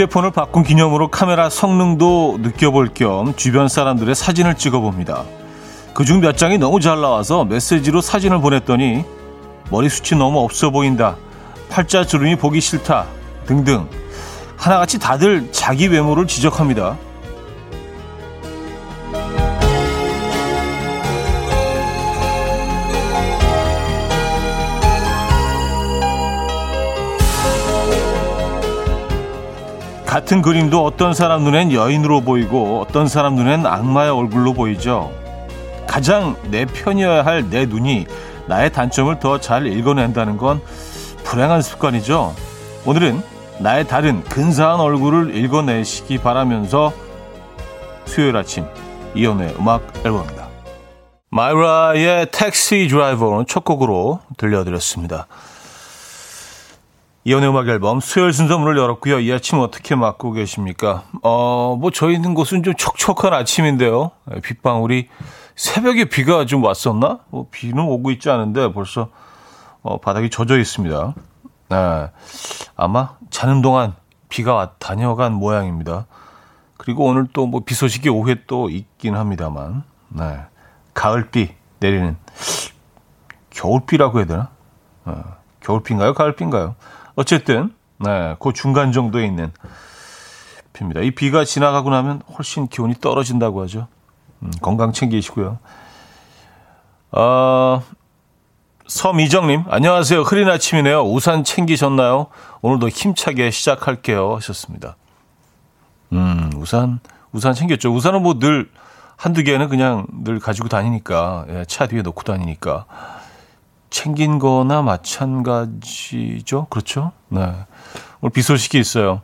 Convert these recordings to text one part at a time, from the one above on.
휴대폰을 바꾼 기념으로 카메라 성능도 느껴볼 겸 주변 사람들의 사진을 찍어봅니다. 그중 몇 장이 너무 잘 나와서 메시지로 사진을 보냈더니 머리숱이 너무 없어 보인다. 팔자 주름이 보기 싫다. 등등. 하나같이 다들 자기 외모를 지적합니다. 같은 그림도 어떤 사람 눈엔 여인으로 보이고 어떤 사람 눈엔 악마의 얼굴로 보이죠. 가장 내 편이어야 할 내 눈이 나의 단점을 더 잘 읽어낸다는 건 불행한 습관이죠. 오늘은 나의 다른 근사한 얼굴을 읽어내시기 바라면서 수요일 아침 이연의 음악 앨범입니다. 마이라의 택시 드라이버는 첫 곡으로 들려드렸습니다. 이연의 음악 앨범 수요일 순서 문을 열었고요. 이 아침 어떻게 맞고 계십니까? 어, 뭐 저희 있는 곳은 좀 촉촉한 아침인데요. 예, 빗방울이 새벽에 비가 좀 왔었나? 뭐 비는 오고 있지 않은데 벌써 어, 바닥이 젖어 있습니다. 네. 아마 자는 동안 비가 왔, 다녀간 모양입니다. 그리고 오늘 또 뭐 비 소식이 오후에 또 있긴 합니다만, 네. 가을비 내리는 겨울비라고 해야 되나? 어, 겨울비인가요? 가을비인가요? 어쨌든 네, 그 중간 정도에 있는 비입니다. 이 비가 지나가고 나면 훨씬 기온이 떨어진다고 하죠. 음, 건강 챙기시고요. 어, 서미정님, 안녕하세요. 흐린 아침이네요. 우산 챙기셨나요? 오늘도 힘차게 시작할게요. 하셨습니다. 음, 우산, 우산 챙겼죠. 우산은 뭐 늘 한두 개는 그냥 늘 가지고 다니니까, 예, 차 뒤에 놓고 다니니까. 챙긴 거나 마찬가지죠. 그렇죠? 네. 오늘 비 소식이 있어요.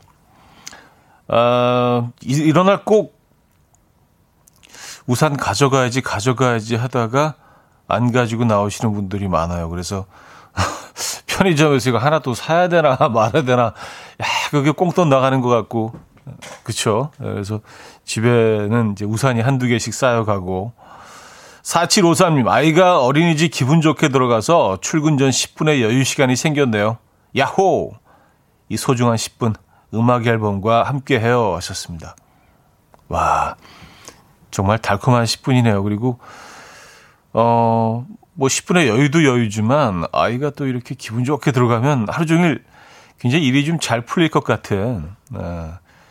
아, 일어날 꼭 우산 가져가야지, 가져가야지 하다가 안 가지고 나오시는 분들이 많아요. 그래서 편의점에서 이거 하나 또 사야 되나 말아야 되나, 야, 그게 꽁돈 나가는 것 같고, 그쵸? 그래서 집에는 이제 우산이 한두 개씩 쌓여가고, 4753님, 아이가 어린이집 기분 좋게 들어가서 출근 전 10분의 여유 시간이 생겼네요. 야호! 이 소중한 10분, 음악 앨범과 함께 해요. 하셨습니다. 와, 정말 달콤한 10분이네요. 그리고, 어, 뭐 10분의 여유도 여유지만, 아이가 또 이렇게 기분 좋게 들어가면 하루 종일 굉장히 일이 좀 잘 풀릴 것 같은, 네,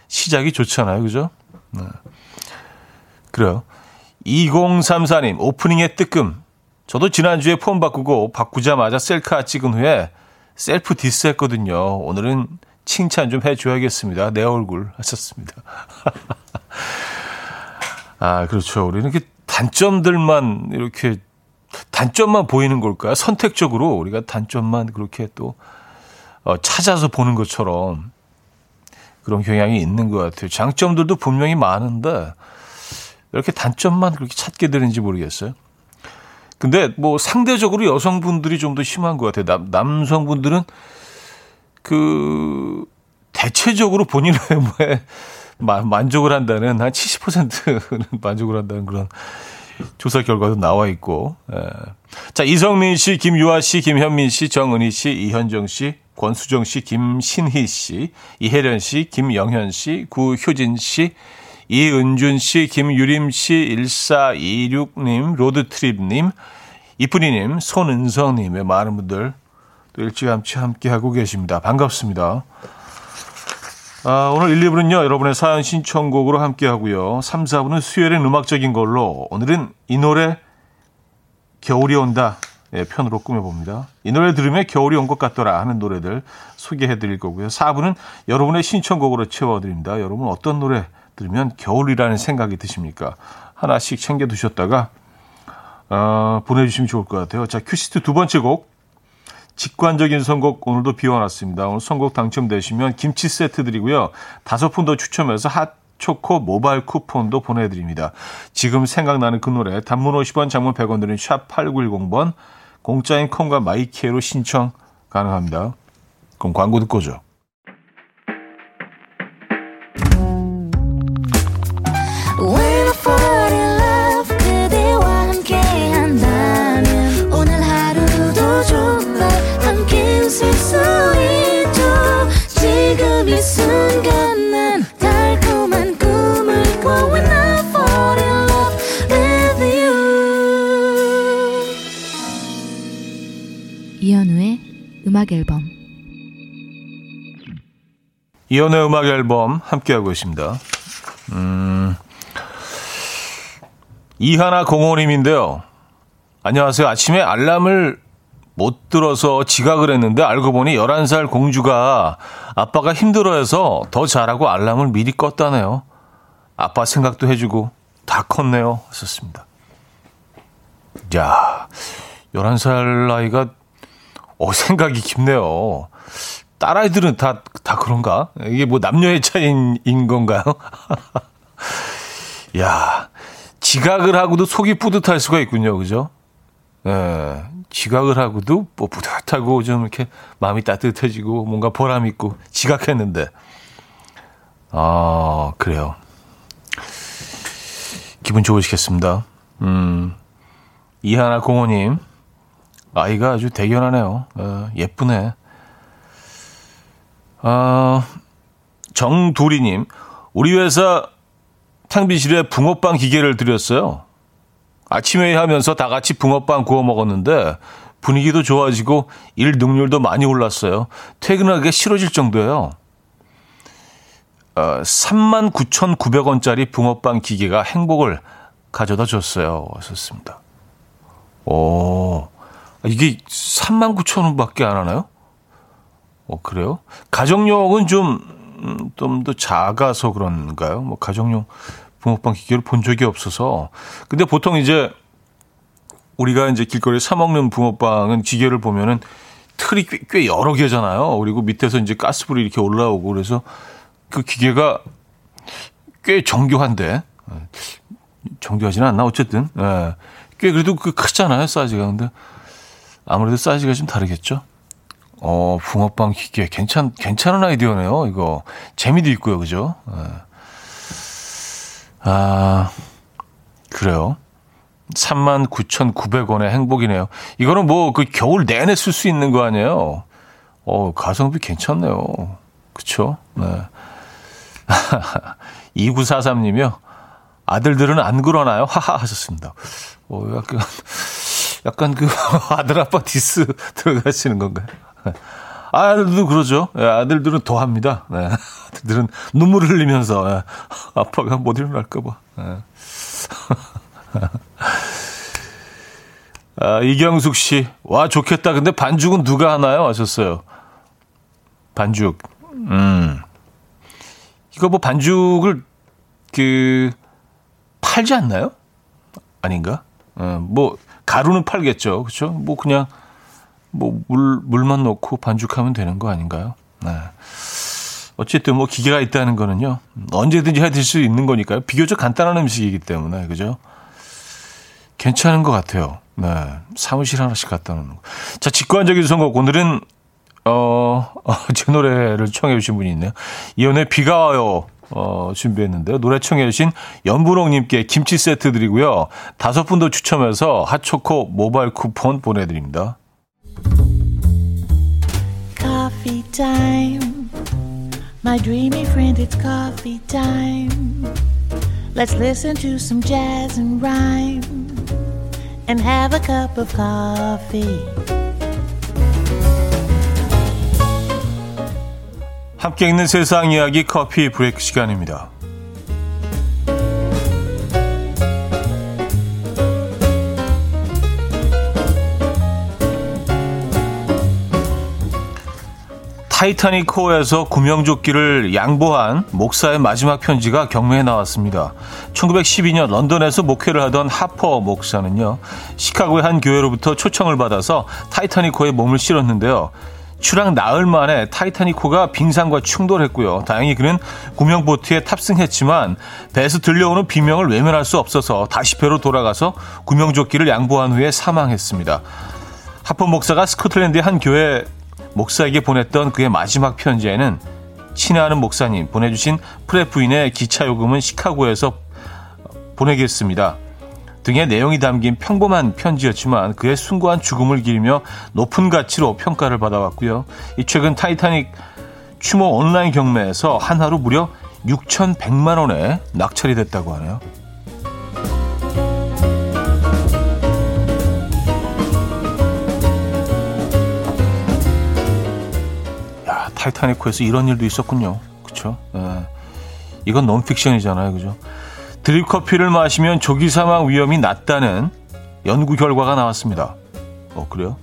시작이 좋잖아요. 그죠? 네. 그래요. 2034님, 오프닝의 뜨끔. 저도 지난주에 폰 바꾸고 바꾸자마자 셀카 찍은 후에 셀프 디스 했거든요. 오늘은 칭찬 좀 해줘야겠습니다. 내 얼굴 하셨습니다. 아, 그렇죠. 우리는 이렇게 단점들만 이렇게 단점만 보이는 걸까요? 선택적으로 우리가 단점만 그렇게 또 어, 찾아서 보는 것처럼 그런 경향이 있는 것 같아요. 장점들도 분명히 많은데 이렇게 단점만 그렇게 찾게 되는지 모르겠어요. 근데 뭐 상대적으로 여성분들이 좀 더 심한 것 같아요. 남, 남성분들은 그 대체적으로 본인의 외모에 만족을 한다는 한 70%는 만족을 한다는 그런 조사 결과도 나와 있고. 예. 자, 이성민 씨, 김유아 씨, 김현민 씨, 정은희 씨, 이현정 씨, 권수정 씨, 김신희 씨, 이혜련 씨, 김영현 씨, 구효진 씨, 이은준 씨, 김유림 씨, 1426님, 로드트립님, 이쁜이님, 손은성님의 많은 분들 또 일찌감치 함께하고 계십니다. 반갑습니다. 아, 오늘 1, 2부는요, 여러분의 사연 신청곡으로 함께하고요. 3, 4부는 수요일엔 음악적인 걸로 오늘은 이 노래 겨울이 온다 예, 편으로 꾸며봅니다. 이 노래 들으면 겨울이 온 것 같더라 하는 노래들 소개해드릴 거고요. 4부는 여러분의 신청곡으로 채워드립니다. 여러분 어떤 노래 들으면 겨울이라는 생각이 드십니까? 하나씩 챙겨 두셨다가 어, 보내주시면 좋을 것 같아요. 자, 큐시트 두 번째 곡. 직관적인 선곡 오늘도 비워놨습니다. 오늘 선곡 당첨되시면 김치 세트 드리고요. 다섯 분 더 추첨해서 핫 초코 모바일 쿠폰도 보내드립니다. 지금 생각나는 그 노래 단문 50원 장문 100원 드는 샵 8910번 공짜인 콩과 마이키에로 신청 가능합니다. 그럼 광고 듣고 오죠. 음악 앨범 이연의 음악 앨범 함께하고 있습니다. 음, 이하나 공원님인데요. 안녕하세요. 아침에 알람을 못 들어서 지각을 했는데 알고 보니 11살 공주가 아빠가 힘들어해서 더 잘하고 알람을 미리 껐다네요. 아빠 생각도 해주고 다 컸네요. 썼습니다. 야, 11살 나이가 어, 생각이 깊네요. 딸아이들은 다, 다 그런가? 이게 뭐 남녀의 차이인 건가요? 야, 지각을 하고도 속이 뿌듯할 수가 있군요. 그죠? 예, 지각을 하고도 뭐 뿌듯하고 좀 이렇게 마음이 따뜻해지고 뭔가 보람 있고 지각했는데. 아, 그래요. 기분 좋으시겠습니다. 음, 이하나 공호님. 아이가 아주 대견하네요. 어, 예쁘네. 어, 정도리님, 우리 회사 탕비실에 붕어빵 기계를 들였어요. 아침에 하면서 다 같이 붕어빵 구워 먹었는데 분위기도 좋아지고 일 능률도 많이 올랐어요. 퇴근하기 싫어질 정도예요. 어, 39,900원짜리 붕어빵 기계가 행복을 가져다 줬어요. 왔었습니다. 오, 이게 39,000원 밖에 안 하나요? 어, 그래요? 가정용은 좀, 음, 좀더 작아서 그런가요? 뭐, 가정용 붕어빵 기계를 본 적이 없어서. 근데 보통 이제, 우리가 이제 길거리에 사먹는 붕어빵은 기계를 보면은 틀이 꽤, 꽤 여러 개잖아요. 그리고 밑에서 이제 가스불이 이렇게 올라오고 그래서 그 기계가 꽤 정교한데, 정교하지는 않나, 어쨌든. 예. 꽤 그래도 그 크잖아요, 사이즈가. 근데 아무래도 사이즈가 좀 다르겠죠? 어, 붕어빵 기계. 괜찮, 괜찮은 아이디어네요, 이거. 재미도 있고요, 그죠? 네. 아, 그래요. 39,900원의 행복이네요. 이거는 뭐, 그 겨울 내내 쓸 수 있는 거 아니에요? 어, 가성비 괜찮네요. 그쵸? 네. 2943님이요. 아들들은 안 그러나요? 하하 하셨습니다. 어, 약간, 약간 그 아들 아빠 디스 들어가시는 건가요? 아들도 그러죠. 예, 아들들은 더 합니다. 네. 아들들은 눈물을 흘리면서 예. 아빠가 못 일어날까봐. 예. 아, 이경숙 씨, 와 좋겠다. 근데 반죽은 누가 하나요? 하셨어요. 반죽. 음. 이거 뭐 반죽을 그 팔지 않나요? 아닌가? 어, 뭐 가루는 팔겠죠. 그렇죠? 뭐 그냥 뭐 물, 물만 넣고 반죽하면 되는 거 아닌가요? 네. 어쨌든 뭐 기계가 있다는 거는요. 언제든지 해 드실 수 있는 거니까요. 비교적 간단한 음식이기 때문에. 그죠? 괜찮은 것 같아요. 네. 사무실 하나씩 갖다 놓는 거. 자, 직관적인 선곡. 오늘은, 어, 어, 제 노래를 청해 주신 분이 있네요. 이연의 비가 와요. 어, 준비했는데요. 노래 청해 주신 연분홍님께 김치 세트 드리고요. 다섯 분도 추첨해서 핫초코 모바일 쿠폰 보내드립니다. Coffee time. My dreamy friend, it's coffee time. Let's listen to some jazz and rhyme and have a cup of coffee. 함께 있는 세상 이야기 커피 브레이크 시간입니다. 타이타닉호에서 구명조끼를 양보한 목사의 마지막 편지가 경매에 나왔습니다. 1912년 런던에서 목회를 하던 하퍼 목사는요, 시카고의 한 교회로부터 초청을 받아서 타이타닉호에 몸을 실었는데요. 추락 나흘 만에 타이타닉호가 빙산과 충돌했고요. 다행히 그는 구명보트에 탑승했지만 배에서 들려오는 비명을 외면할 수 없어서 다시 배로 돌아가서 구명조끼를 양보한 후에 사망했습니다. 하퍼 목사가 스코틀랜드의 한 교회 목사에게 보냈던 그의 마지막 편지에는 친애하는 목사님 보내주신 프레 부인의 기차 요금은 시카고에서 보내겠습니다. 등의 내용이 담긴 평범한 편지였지만 그의 숭고한 죽음을 기리며 높은 가치로 평가를 받아왔고요. 이 최근 타이타닉 추모 온라인 경매에서 한 하루 무려 6,100만 원에 낙찰이 됐다고 하네요. 타이타닉호에서 이런 일도 있었군요. 그렇죠. 예. 이건 논픽션이잖아요. 그죠? 드립 커피를 마시면 조기 사망 위험이 낮다는 연구 결과가 나왔습니다. 어, 그래요?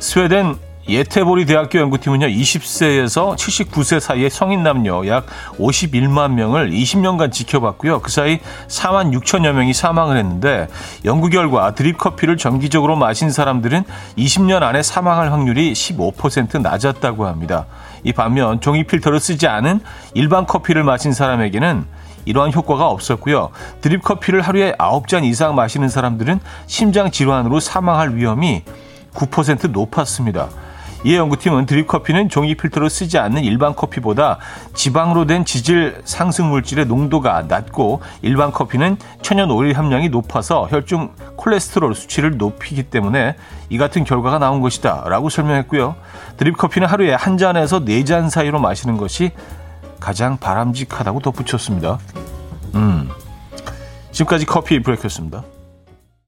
스웨덴 예테보리 대학교 연구팀은요, 20세에서 79세 사이의 성인 남녀 약 51만 명을 20년간 지켜봤고요. 그 사이 4만 6천여 명이 사망을 했는데, 연구 결과 드립 커피를 정기적으로 마신 사람들은 20년 안에 사망할 확률이 15% 낮았다고 합니다. 이 반면 종이 필터를 쓰지 않은 일반 커피를 마신 사람에게는 이러한 효과가 없었고요. 드립 커피를 하루에 9잔 이상 마시는 사람들은 심장 질환으로 사망할 위험이 9% 높았습니다. 이에 연구팀은 드립 커피는 종이 필터로 쓰지 않는 일반 커피보다 지방으로 된 지질 상승 물질의 농도가 낮고 일반 커피는 천연 오일 함량이 높아서 혈중 콜레스테롤 수치를 높이기 때문에 이 같은 결과가 나온 것이다 라고 설명했고요. 드립 커피는 하루에 한 잔에서 네 잔 사이로 마시는 것이 가장 바람직하다고 덧붙였습니다. 음. 지금까지 커피 브레이크였습니다.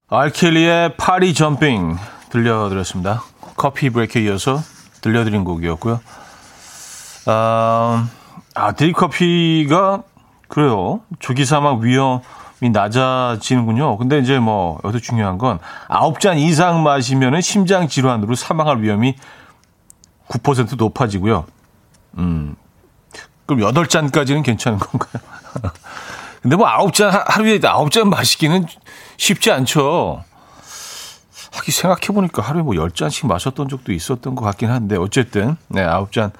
알켈리의 파리 점핑 들려드렸습니다. 커피 브레이크에 이어서 들려드린 곡이었고요. 아, 아 드립커피가 그래요. 조기 사망 위험이 낮아지는군요. 근데 이제 뭐 여기서 중요한 건 9잔 이상 마시면은 심장 질환으로 사망할 위험이 9% 높아지고요. 음. 그럼 8잔까지는 괜찮은 건가요? 근데 뭐 9잔 하루에 9잔 마시기는 쉽지 않죠. 하기 생각해 보니까 하루에 뭐 10잔씩 마셨던 적도 있었던 것 같긴 한데, 어쨌든, 네, 9잔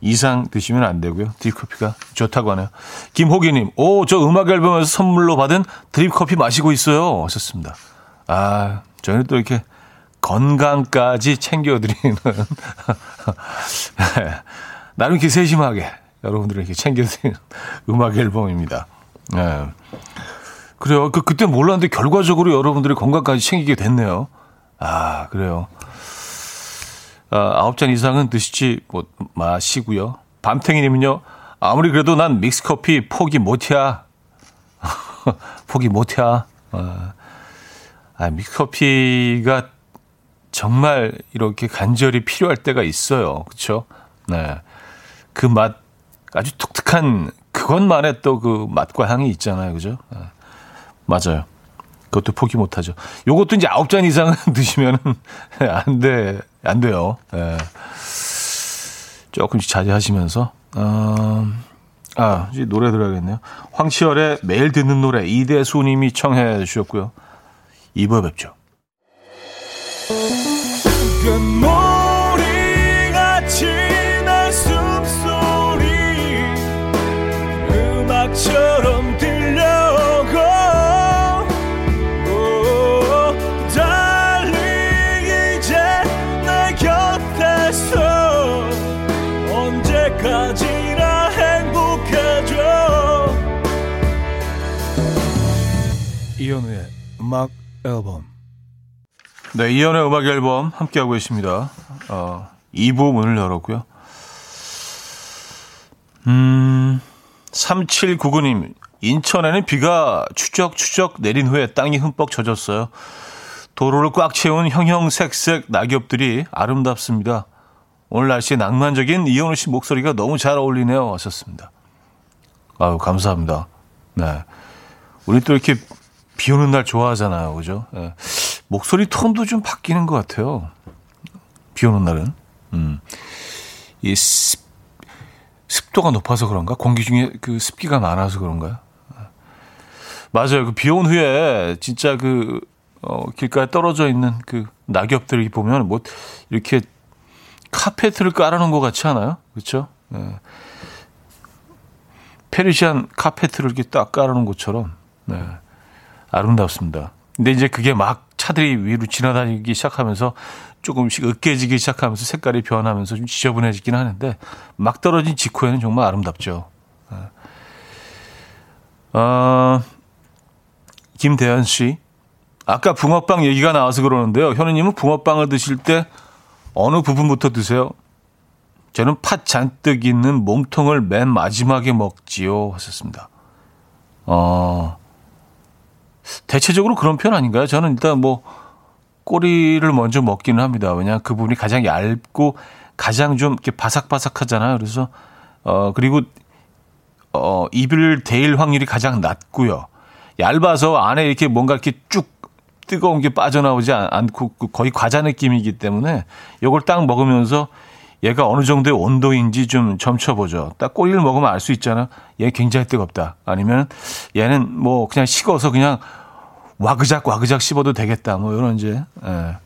이상 드시면 안 되고요. 드립커피가 좋다고 하네요. 김호기님, 오, 저 음악 앨범에서 선물로 받은 드립커피 마시고 있어요. 하셨습니다. 아, 저희는 또 이렇게 건강까지 챙겨드리는, 네, 나름 이렇게 세심하게 여러분들에게 챙겨드리는 음악 앨범입니다. 네. 그래요. 그, 그때 몰랐는데 결과적으로 여러분들의 건강까지 챙기게 됐네요. 아, 그래요. 아, 아홉 잔 이상은 드시지 뭐, 마시고요. 밤탱이님은요, 아무리 그래도 난 믹스커피 포기 못해. 포기 못해. 아, 아, 믹스커피가 정말 이렇게 간절히 필요할 때가 있어요. 그쵸? 네. 그 맛, 아주 독특한, 그것만의 또 그 맛과 향이 있잖아요. 그죠? 네. 맞아요. 그것도 포기 못하죠. 요것도 이제 아홉 잔 이상 드시면은 안 돼, 안 돼요. 예. 조금씩 자제하시면서. 어, 아, 이제 노래 들어야겠네요. 황치열의 매일 듣는 노래 이대수님이 청해 주셨고요. 이번 뵙죠. 음악 앨범. 네, 이현우의 음악 앨범 함께하고 계십니다. 어, 2부 문을 열었고요. 음, 3799님, 인천에는 비가 추적추적 내린 후에 땅이 흠뻑 젖었어요. 도로를 꽉 채운 형형색색 낙엽들이 아름답습니다. 오늘 날씨에 낭만적인 이현우 씨 목소리가 너무 잘 어울리네요. 하셨습니다. 아유, 감사합니다. 네. 우리 또 이렇게 비 오는 날 좋아하잖아요. 그죠? 예. 목소리 톤도 좀 바뀌는 것 같아요. 비 오는 날은. 음. 이 습, 습도가 높아서 그런가? 공기 중에 그 습기가 많아서 그런가요? 맞아요. 그 비 온 후에 진짜 그, 어, 길가에 떨어져 있는 그 낙엽들을 보면 뭐 이렇게 카페트를 깔아놓은 것 같지 않아요? 그렇죠? 네. 페르시안 카페트를 이렇게 딱 깔아놓은 것처럼 네. 아름답습니다. 근데 이제 그게 막 차들이 위로 지나다니기 시작하면서 조금씩 으깨지기 시작하면서 색깔이 변하면서 좀 지저분해지긴 하는데 막 떨어진 직후에는 정말 아름답죠. 어, 김대현 씨. 아까 붕어빵 얘기가 나와서 그러는데요. 현우님은 붕어빵을 드실 때 어느 부분부터 드세요? 저는 팥 잔뜩 있는 몸통을 맨 마지막에 먹지요. 하셨습니다. 어, 대체적으로 그런 편 아닌가요? 저는 일단 뭐 꼬리를 먼저 먹기는 합니다. 왜냐하면 그 부분이 가장 얇고 가장 좀 이렇게 바삭바삭하잖아요. 그래서 어 그리고 어, 입을 데일 확률이 가장 낮고요. 얇아서 안에 이렇게 뭔가 이렇게 쭉 뜨거운 게 빠져나오지 않고 그 거의 과자 느낌이기 때문에 이걸 딱 먹으면서 얘가 어느 정도의 온도인지 좀 점쳐보죠. 딱 꼬리를 먹으면 알 수 있잖아. 얘 굉장히 뜨겁다. 아니면 얘는 뭐 그냥 식어서 그냥 와그작 와그작 씹어도 되겠다. 뭐 이런 이제 예.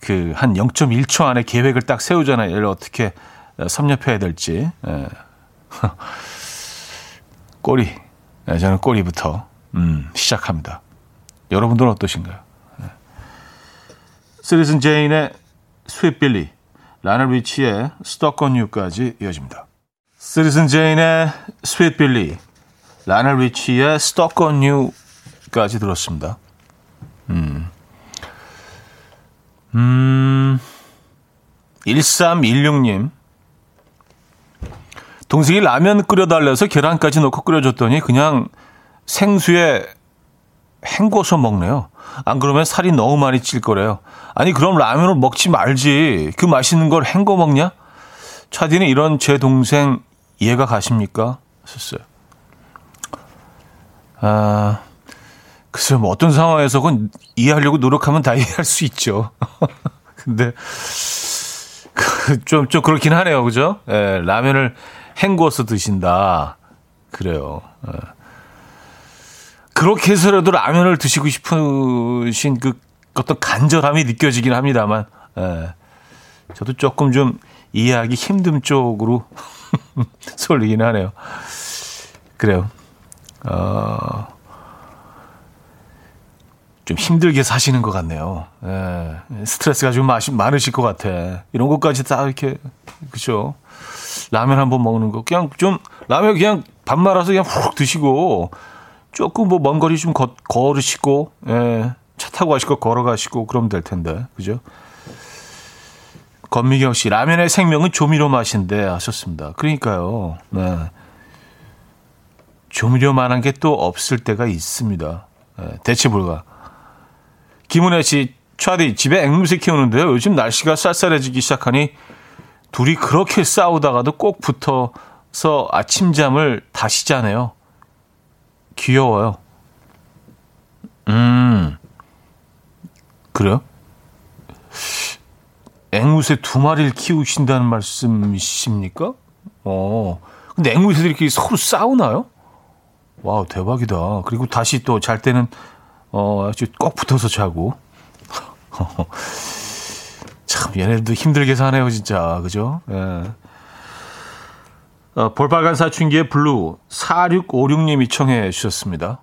그한 0.1초 안에 계획을 딱 세우잖아요. 얘를 어떻게 섭렵해야 될지. 예. 꼬리. 예, 저는 꼬리부터 음, 시작합니다. 여러분들은 어떠신가요? 예. 시티즌 제인의 Sweet Billy, 라이오넬 리치의 Stuck on You까지 이어집니다. 시티즌 제인의 Sweet Billy, 라이오넬 리치의 Stuck on You까지 들었습니다. 음. 음, 1316님. 동생이 라면 끓여달래서 계란까지 넣고 끓여줬더니 그냥 생수에 헹궈서 먹네요. 안 그러면 살이 너무 많이 찔 거래요. 아니, 그럼 라면을 먹지 말지. 그 맛있는 걸 헹궈 먹냐? 차디는 이런 제 동생 이해가 가십니까? 하셨어요. 아, 글쎄, 뭐 어떤 상황에서 그건 이해하려고 노력하면 다 이해할 수 있죠. 근데, 그, 좀, 좀 그렇긴 하네요. 그죠? 예, 라면을 헹궈서 드신다. 그래요. 예. 그렇게 해서라도 라면을 드시고 싶으신 그 어떤 간절함이 느껴지긴 합니다만, 예. 저도 조금 좀 이해하기 힘든 쪽으로 쏠리긴 하네요. 그래요. 어, 좀 힘들게 사시는 것 같네요. 예, 스트레스가 좀 많으실 것 같아. 이런 것까지 다 이렇게, 그죠? 라면 한번 먹는 거. 그냥 좀, 라면 그냥 밥 말아서 그냥 훅 드시고, 조금 뭐 먼 거리 좀 거, 걸으시고, 예, 차 타고 가시고 걸어가시고 그러면 될 텐데. 그죠? 권미경 씨, 라면의 생명은 조미료 맛인데 하셨습니다. 그러니까요. 네. 조미료만한 게 또 없을 때가 있습니다. 네, 대체 불가. 김은혜 씨, 차디 집에 앵무새 키우는데요. 요즘 날씨가 쌀쌀해지기 시작하니 둘이 그렇게 싸우다가도 꼭 붙어서 아침잠을 다시 자네요. 귀여워요. 음, 그래요? 앵무새 두 마리를 키우신다는 말씀이십니까? 어, 근데 앵무새들끼리 서로 싸우나요? 와우, 대박이다. 그리고 다시 또 잘 때는 어, 아주 꼭 붙어서 자고. 참, 얘네들도 힘들게 사네요, 진짜. 그죠? 예. 어, 볼빨간 사춘기의 Blue 4656님이 청해 주셨습니다.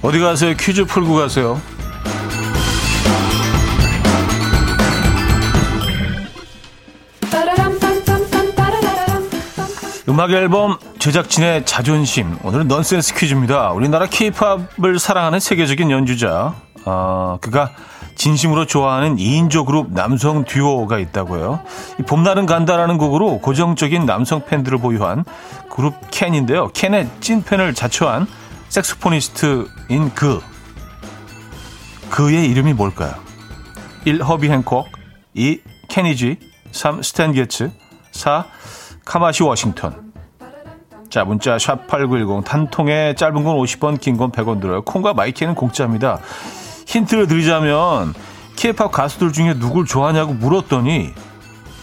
어디 가세요? 퀴즈 풀고 가세요. 음악 앨범 제작진의 자존심. 오늘은 넌센스 퀴즈입니다. 우리나라 케이팝을 사랑하는 세계적인 연주자. 어, 그가 진심으로 좋아하는 2인조 그룹 남성 듀오가 있다고요. 이 봄날은 간다라는 곡으로 고정적인 남성 팬들을 보유한 그룹 캔인데요. 캔의 찐팬을 자처한 색소포니스트인 그. 그의 이름이 뭘까요? 1. 허비 행콕 2. 케니지 3. 스탄 게츠 4. 카마시 워싱턴 자, 문자 샵8910 한 통에 짧은 건 50원, 긴 건 100원 들어요. 콩과 마이케이는 공짜입니다. 힌트를 드리자면 케이팝 가수들 중에 누굴 좋아하냐고 물었더니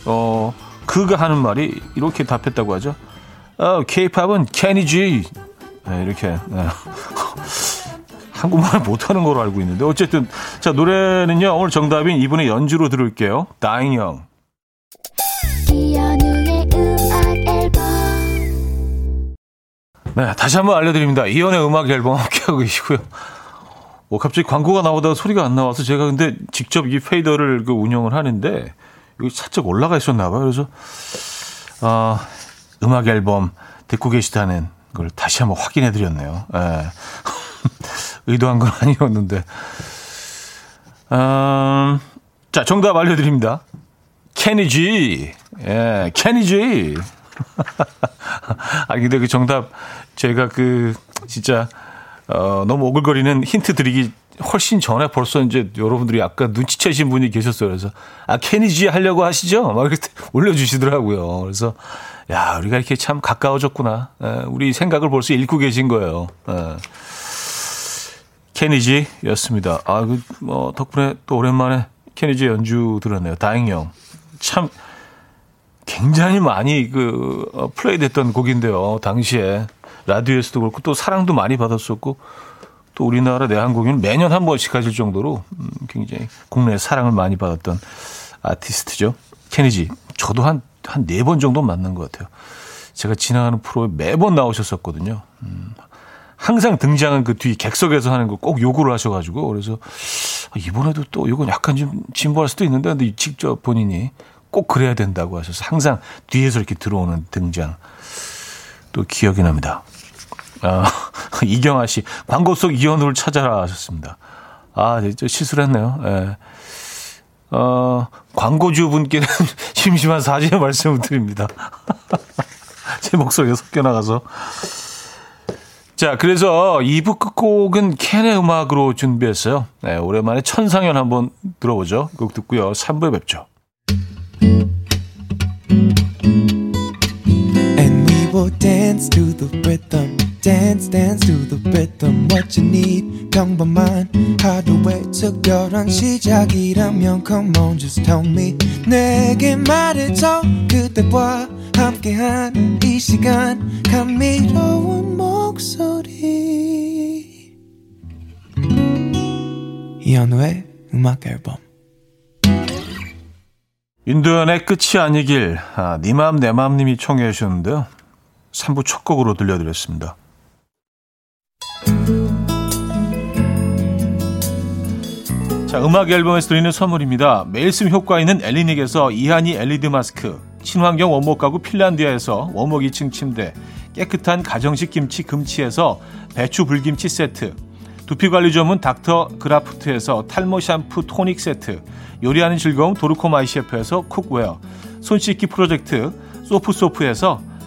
어, 그가 하는 말이 이렇게 답했다고 하죠. 어, 케이팝은 케니지. 네, 이렇게. 네. 한국말 못하는 걸로 알고 있는데 어쨌든 자 노래는요 오늘 정답인 이분의 연주로 들을게요. 다잉영. 네, 다시 한번 알려드립니다. 이연의 음악 앨범 함께하고 계시고요. 뭐 갑자기 광고가 나오다가 소리가 안 나와서 제가 근데 직접 이 페이더를 그 운영을 하는데 여기 살짝 올라가 있었나 봐요. 그래서 어, 음악 앨범 듣고 계시다는 걸 다시 한번 확인해 드렸네요. 예. 의도한 건 아니었는데. 음, 자, 정답 알려드립니다. 케니지. 예, 케니지. 아, 근데 그 정답 제가 그 진짜 어, 너무 오글거리는 힌트 드리기 훨씬 전에 벌써 이제 여러분들이 아까 눈치채신 분이 계셨어요. 그래서 아 케니지 하려고 하시죠? 막 이렇게 올려주시더라고요. 그래서 야 우리가 이렇게 참 가까워졌구나. 에, 우리 생각을 벌써 읽고 계신 거예요. 에. 케니지였습니다. 아, 그, 뭐, 덕분에 또 오랜만에 케니지 연주 들었네요. 다행이요. 참, 굉장히 많이 그, 어, 플레이 됐던 곡인데요. 당시에. 라디오에서도 그렇고 또 사랑도 많이 받았었고 또 우리나라 내한공연 매년 한 번씩 하실 정도로 음, 굉장히 국내에 사랑을 많이 받았던 아티스트죠. 케니지. 저도 한, 한 네 번 정도 만난 것 같아요. 제가 지나가는 프로에 매번 나오셨었거든요. 음, 항상 등장한 그 뒤 객석에서 하는 거 꼭 요구를 하셔가지고 그래서 아, 이번에도 또 이건 약간 좀 진보할 수도 있는데 근데 직접 본인이 꼭 그래야 된다고 하셔서 항상 뒤에서 이렇게 들어오는 등장 또 기억이 납니다. 아, 이경아 씨 광고 속 이현우를 찾아라 하셨습니다. 아, 진짜 실수를 했네요. 예. 어, 광고주 분께는 심심한 사죄의 말씀을 드립니다. 제 목소리가 섞여 나가서. 자, 그래서 2부 끝곡은 캔의 음악으로 준비했어요. 네, 오랜만에 천상연 한번 들어보죠. 곡 듣고요. 3부에 뵙죠. And we will dance to the rhythm. dance dance to the rhythm what you need 평범한 하루의 특별한 시작이라면 come on just tell me 내게 말해줘 그대와 함께한 이 시간 감미로운 목소리 이현우의 음악 앨범 윤도현의 끝이 아니길 아, 니맘 네 내맘님이 청해 주셨는데요 3부 첫 곡으로 들려드렸습니다 자, 음악 앨범에서 드리는 선물입니다. 매일 쓴 효과 있는 엘리닉에서 이하늬 LED 마스크, 친환경 원목 가구 핀란디아에서 원목 2층 침대, 깨끗한 가정식 김치 금치에서 배추 불김치 세트, 두피 관리 전문 닥터 그라프트에서 탈모 샴푸 토닉 세트, 요리하는 즐거움 도루코 마이셰프에서 쿡웨어, 손 씻기 프로젝트 소프소프에서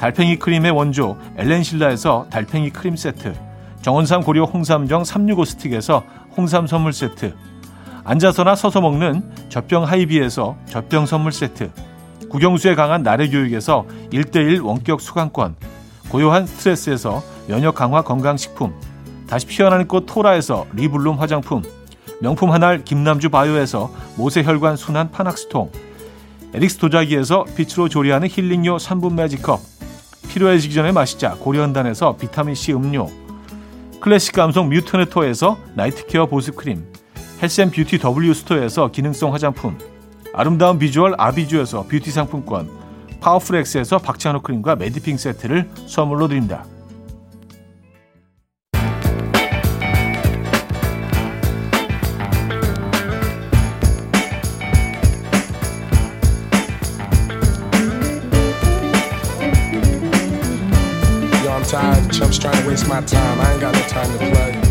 달팽이 크림의 원조 엘렌실라에서 달팽이 크림 세트, 정원삼 고려 홍삼정 365 스틱에서 홍삼 선물 세트 앉아서나 서서 먹는 젖병 하이비에서 젖병 선물 세트 국영수에 강한 나래 교육에서 1대1 원격 수강권 고요한 스트레스에서 면역 강화 건강식품 다시 피어나는 꽃 토라에서 리블룸 화장품 명품 한알 김남주 바이오에서 모세혈관 순환 파낙스통 에릭스 도자기에서 빛으로 조리하는 힐링요 3분 매직컵 필요해지기 전에 마시자. 고려한단에서 비타민C 음료. 클래식 감성 뮤트네토에서 night care 보습크림, health and beauty W 스토어에서 기능성 화장품, 아름다운 비주얼 아비주에서 뷰티 상품권, 파워풀엑스에서 박찬호 크림과 매디핑 세트를 선물로 드립니다. Chumps trying to waste my time. I ain't got no time to play.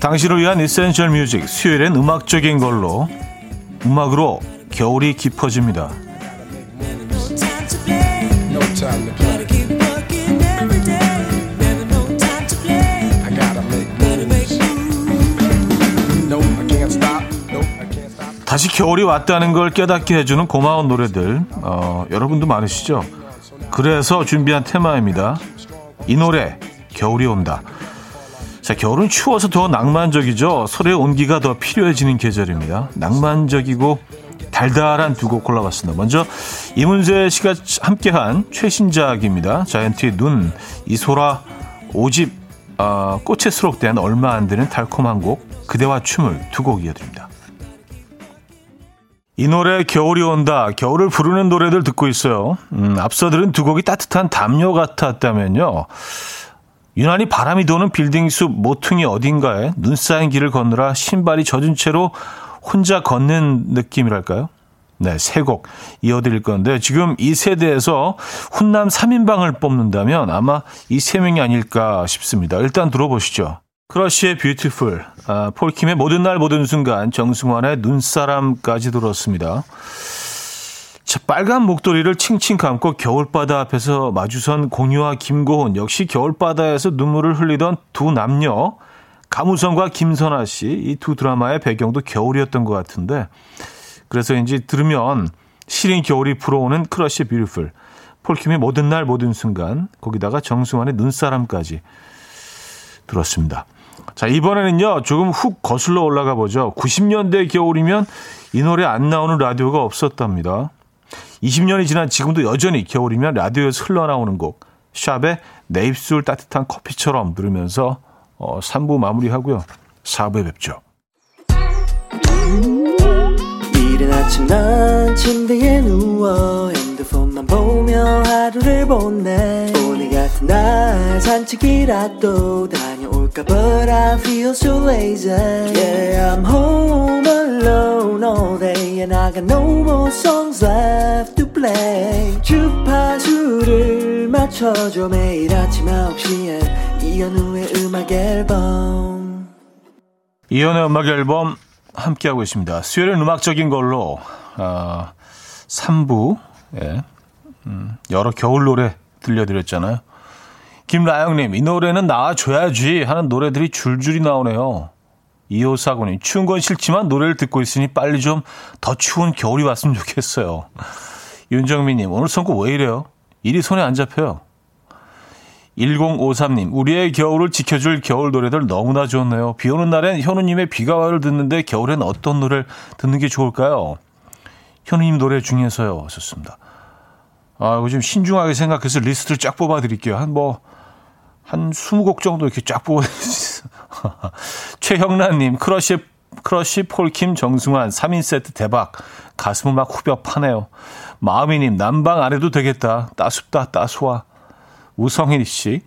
당신을 위한 이센셜 뮤직 수요일엔 음악적인 걸로 음악으로 겨울이 깊어집니다. 다시 겨울이 왔다는 걸 깨닫게 해주는 고마운 노래들 어, 여러분도 많으시죠? 그래서 준비한 테마입니다. 이 노래 겨울이 온다. 자, 겨울은 추워서 더 낭만적이죠. 설의 온기가 더 필요해지는 계절입니다. 낭만적이고 달달한 두 곡 골라봤습니다. 먼저 이문세 씨가 함께한 최신작입니다. 자이언티의 눈, 이소라, 오집, 어, 꽃에 수록된 얼마 안 되는 달콤한 곡, 그대와 춤을 두 곡 이어드립니다. 이 노래 겨울이 온다. 겨울을 부르는 노래들 듣고 있어요. 음, 앞서 들은 두 곡이 따뜻한 담요 같았다면요. 유난히 바람이 도는 빌딩 숲 모퉁이 어딘가에 눈 쌓인 길을 걷느라 신발이 젖은 채로 혼자 걷는 느낌이랄까요? 네, 세 곡 이어드릴 건데 지금 이 세대에서 훈남 3인방을 뽑는다면 아마 이 세 명이 아닐까 싶습니다. 일단 들어보시죠. 크러쉬의 Beautiful, 아, 폴킴의 모든 날 모든 순간, 정승환의 눈사람까지 들었습니다. 자, 빨간 목도리를 칭칭 감고 겨울바다 앞에서 마주선 공유와 김고은 역시 겨울바다에서 눈물을 흘리던 두 남녀 감우성과 김선아 씨 이 두 드라마의 배경도 겨울이었던 것 같은데 그래서 이제 들으면 시린 겨울이 불어오는 크러쉬 Beautiful 폴킴의 모든 날 모든 순간 거기다가 정승환의 눈사람까지 들었습니다. 자, 이번에는요, 조금 훅 거슬러 올라가 보죠. 90년대 겨울이면 이 노래 안 나오는 라디오가 없었답니다. 20년이 지난 지금도 여전히 겨울이면 라디오에서 흘러나오는 곡, 샵의 내 입술 따뜻한 커피처럼 들으면서 어, 3부 마무리하고요. 4부에 뵙죠. 이른 아침 난 침대에 누워 핸드폰만 보며 하루를 보내 오늘 같은 날 산책이라도 다 볼까 But I feel so lazy. Yeah I'm home alone all day And I got no more songs left to play. 주파수를 맞춰줘 매일 아침 9시에. 이현우의 음악 앨범. 이현우의 음악 앨범 함께하고 있습니다. 수요일은 음악적인 걸로 어, 3부 예, 음, 여러 겨울 노래 들려드렸잖아요 김라영님, 이 노래는 나와줘야지 하는 노래들이 줄줄이 나오네요. 이호사고님, 추운 건 싫지만 노래를 듣고 있으니 빨리 좀 더 추운 겨울이 왔으면 좋겠어요. 윤정민님, 오늘 선곡 왜 이래요? 일이 손에 안 잡혀요. 1053님, 우리의 겨울을 지켜줄 겨울 노래들 너무나 좋네요. 비 오는 날엔 현우님의 비가 와를 듣는데 겨울엔 어떤 노래를 듣는 게 좋을까요? 현우님 노래 중에서요. 좋습니다. 아, 이거 좀 신중하게 생각해서 리스트를 쫙 뽑아 드릴게요. 한 뭐, 한 20곡 정도 이렇게 쫙 뽑아 최형란님, 크러쉬, 크러쉬, 폴킴, 정승환, 3인 세트 대박. 가슴은 막 후벼 파네요. 마음이님, 난방 안 해도 되겠다. 따숩다, 따수워. 우성희 씨.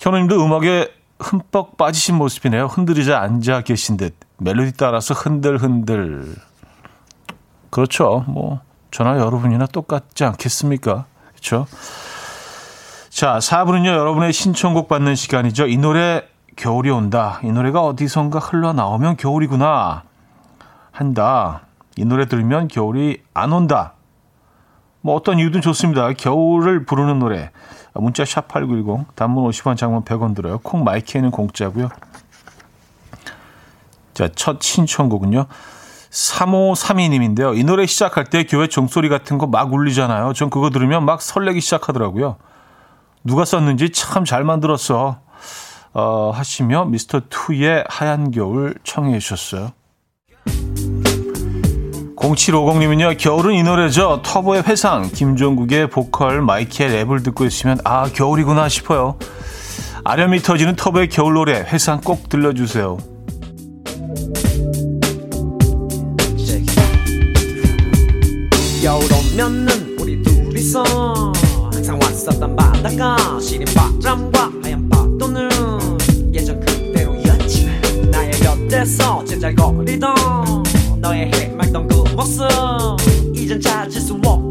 현우님도 음악에 흠뻑 빠지신 모습이네요. 흔들의자 앉아 계신 듯. 멜로디 따라서 흔들흔들. 그렇죠. 뭐, 저나 여러분이나 똑같지 않겠습니까? 그렇죠? 자, 4부는요, 여러분의 신청곡 받는 시간이죠. 이 노래 겨울이 온다. 이 노래가 어디선가 흘러나오면 겨울이구나. 한다. 이 노래 들으면 겨울이 안 온다. 뭐 어떤 이유든 좋습니다. 겨울을 부르는 노래. 문자 샵8910 단문 50원 장문 100원 들어요. 콩 마이키에는 공짜고요. 자, 첫 신청곡은요. 3532님인데요. 이 노래 시작할 때 교회 종소리 같은 거 막 울리잖아요. 전 그거 들으면 막 설레기 시작하더라고요. 누가 썼는지 참 잘 만들었어. 어, 하시며 미스터 투의 하얀 겨울 청해 주셨어요. 0750님은요, 겨울은 이 노래죠. 터보의 회상, 김종국의 보컬, 마이키의 랩을 듣고 있으면, 아, 겨울이구나 싶어요. 아련미 터지는 터보의 겨울 노래, 회상 꼭 들려주세요. 겨울 오면은 우리 둘이서 항상 왔었던 바 다가 시린 바람과 하얀 파도는 예전 그대로였지 나의 곁에서 제잘거리던 너의 해맑던 그 모습. 이젠 찾을 수 없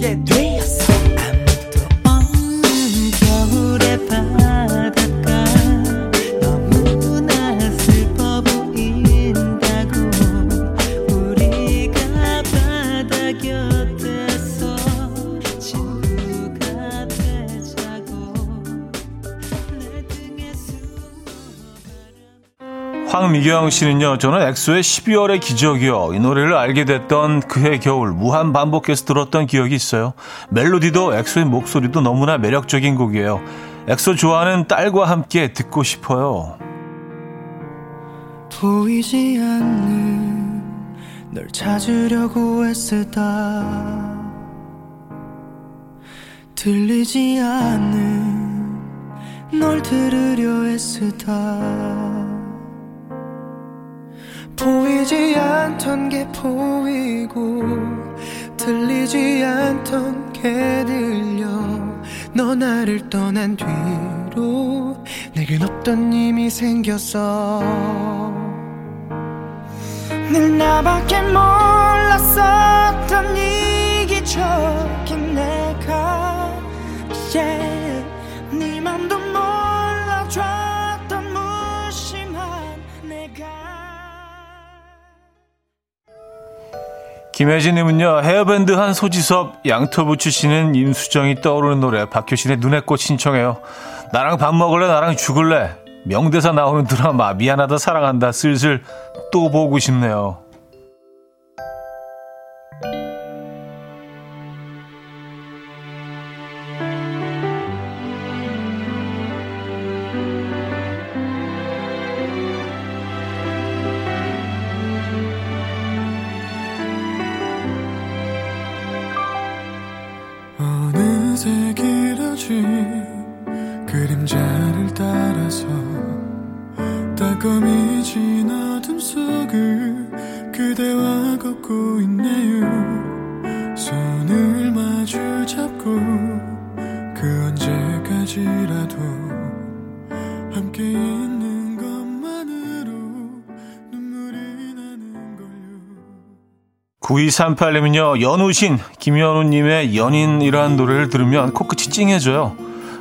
황미경 씨는요, 저는 엑소의 12월의 기적이요. 이 노래를 알게 됐던 그해 겨울, 무한 반복해서 들었던 기억이 있어요. 멜로디도 엑소의 목소리도 너무나 매력적인 곡이에요. 엑소 좋아하는 딸과 함께 듣고 싶어요. 보이지 않는 널 찾으려고 애쓰다 들리지 않는 널 들으려 애쓰다 보이지 않던 게 보이고 들리지 않던 게 들려 너 나를 떠난 뒤로 내겐 없던 힘이 생겼어 늘 나밖에 몰랐었던 이기적인 내가 yeah. 김혜진님은요 헤어밴드 한 소지섭 양토부 출신은 임수정이 떠오르는 노래 박효신의 눈의 꽃 신청해요. 나랑 밥 먹을래? 나랑 죽을래? 명대사 나오는 드라마 미안하다 사랑한다 슬슬 또 보고 싶네요 9238님은요, 연우신, 김연우님의 연인이라는 노래를 들으면 코끝이 찡해져요.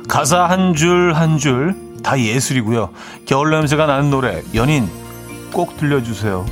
가사 한 줄 한 줄 다 예술이고요. 겨울 냄새가 나는 노래, 연인, 꼭 들려주세요.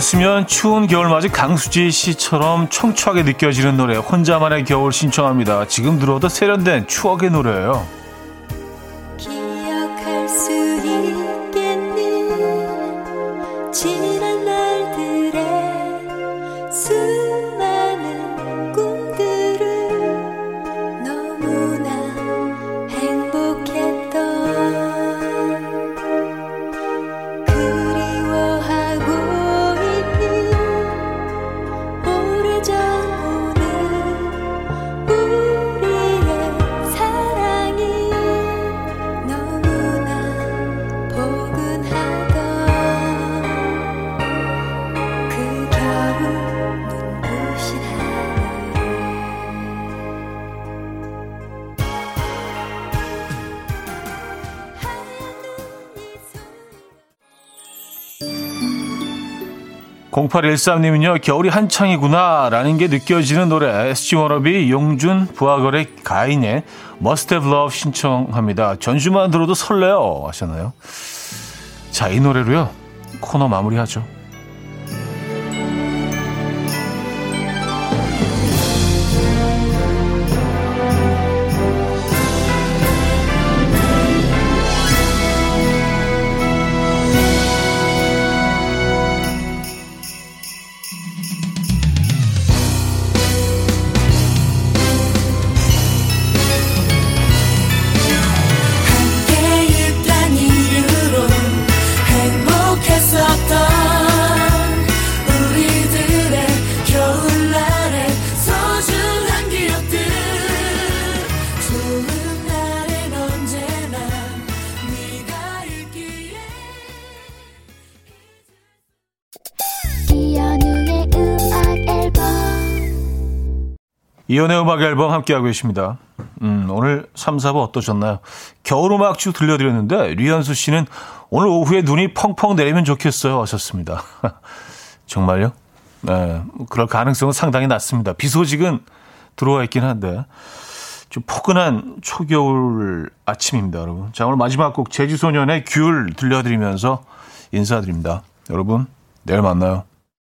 있으면 추운 겨울맞이 강수지 씨처럼 청초하게 느껴지는 노래, 혼자만의 겨울 신청합니다. 지금 들어도 세련된 추억의 노래예요. 0813님은요, 겨울이 한창이구나, 라는 게 느껴지는 노래, SG워너비, 용준, 부하거래, 가인의 Must Have Love 신청합니다. 전주만 들어도 설레요. 하셨나요? 자, 이 노래로요, 코너 마무리하죠. 이연의 음악 앨범 함께하고 계십니다. 음, 오늘 3, 4부 어떠셨나요? 겨울 음악 쭉 들려드렸는데, 류현수 씨는 오늘 오후에 눈이 펑펑 내리면 좋겠어요. 하셨습니다. 정말요? 네, 그럴 가능성은 상당히 낮습니다. 비 소식은 들어와 있긴 한데. 좀 포근한 초겨울 아침입니다, 여러분. 자, 오늘 마지막 곡 제주소년의 귤 들려드리면서 인사드립니다. 여러분, 내일 만나요.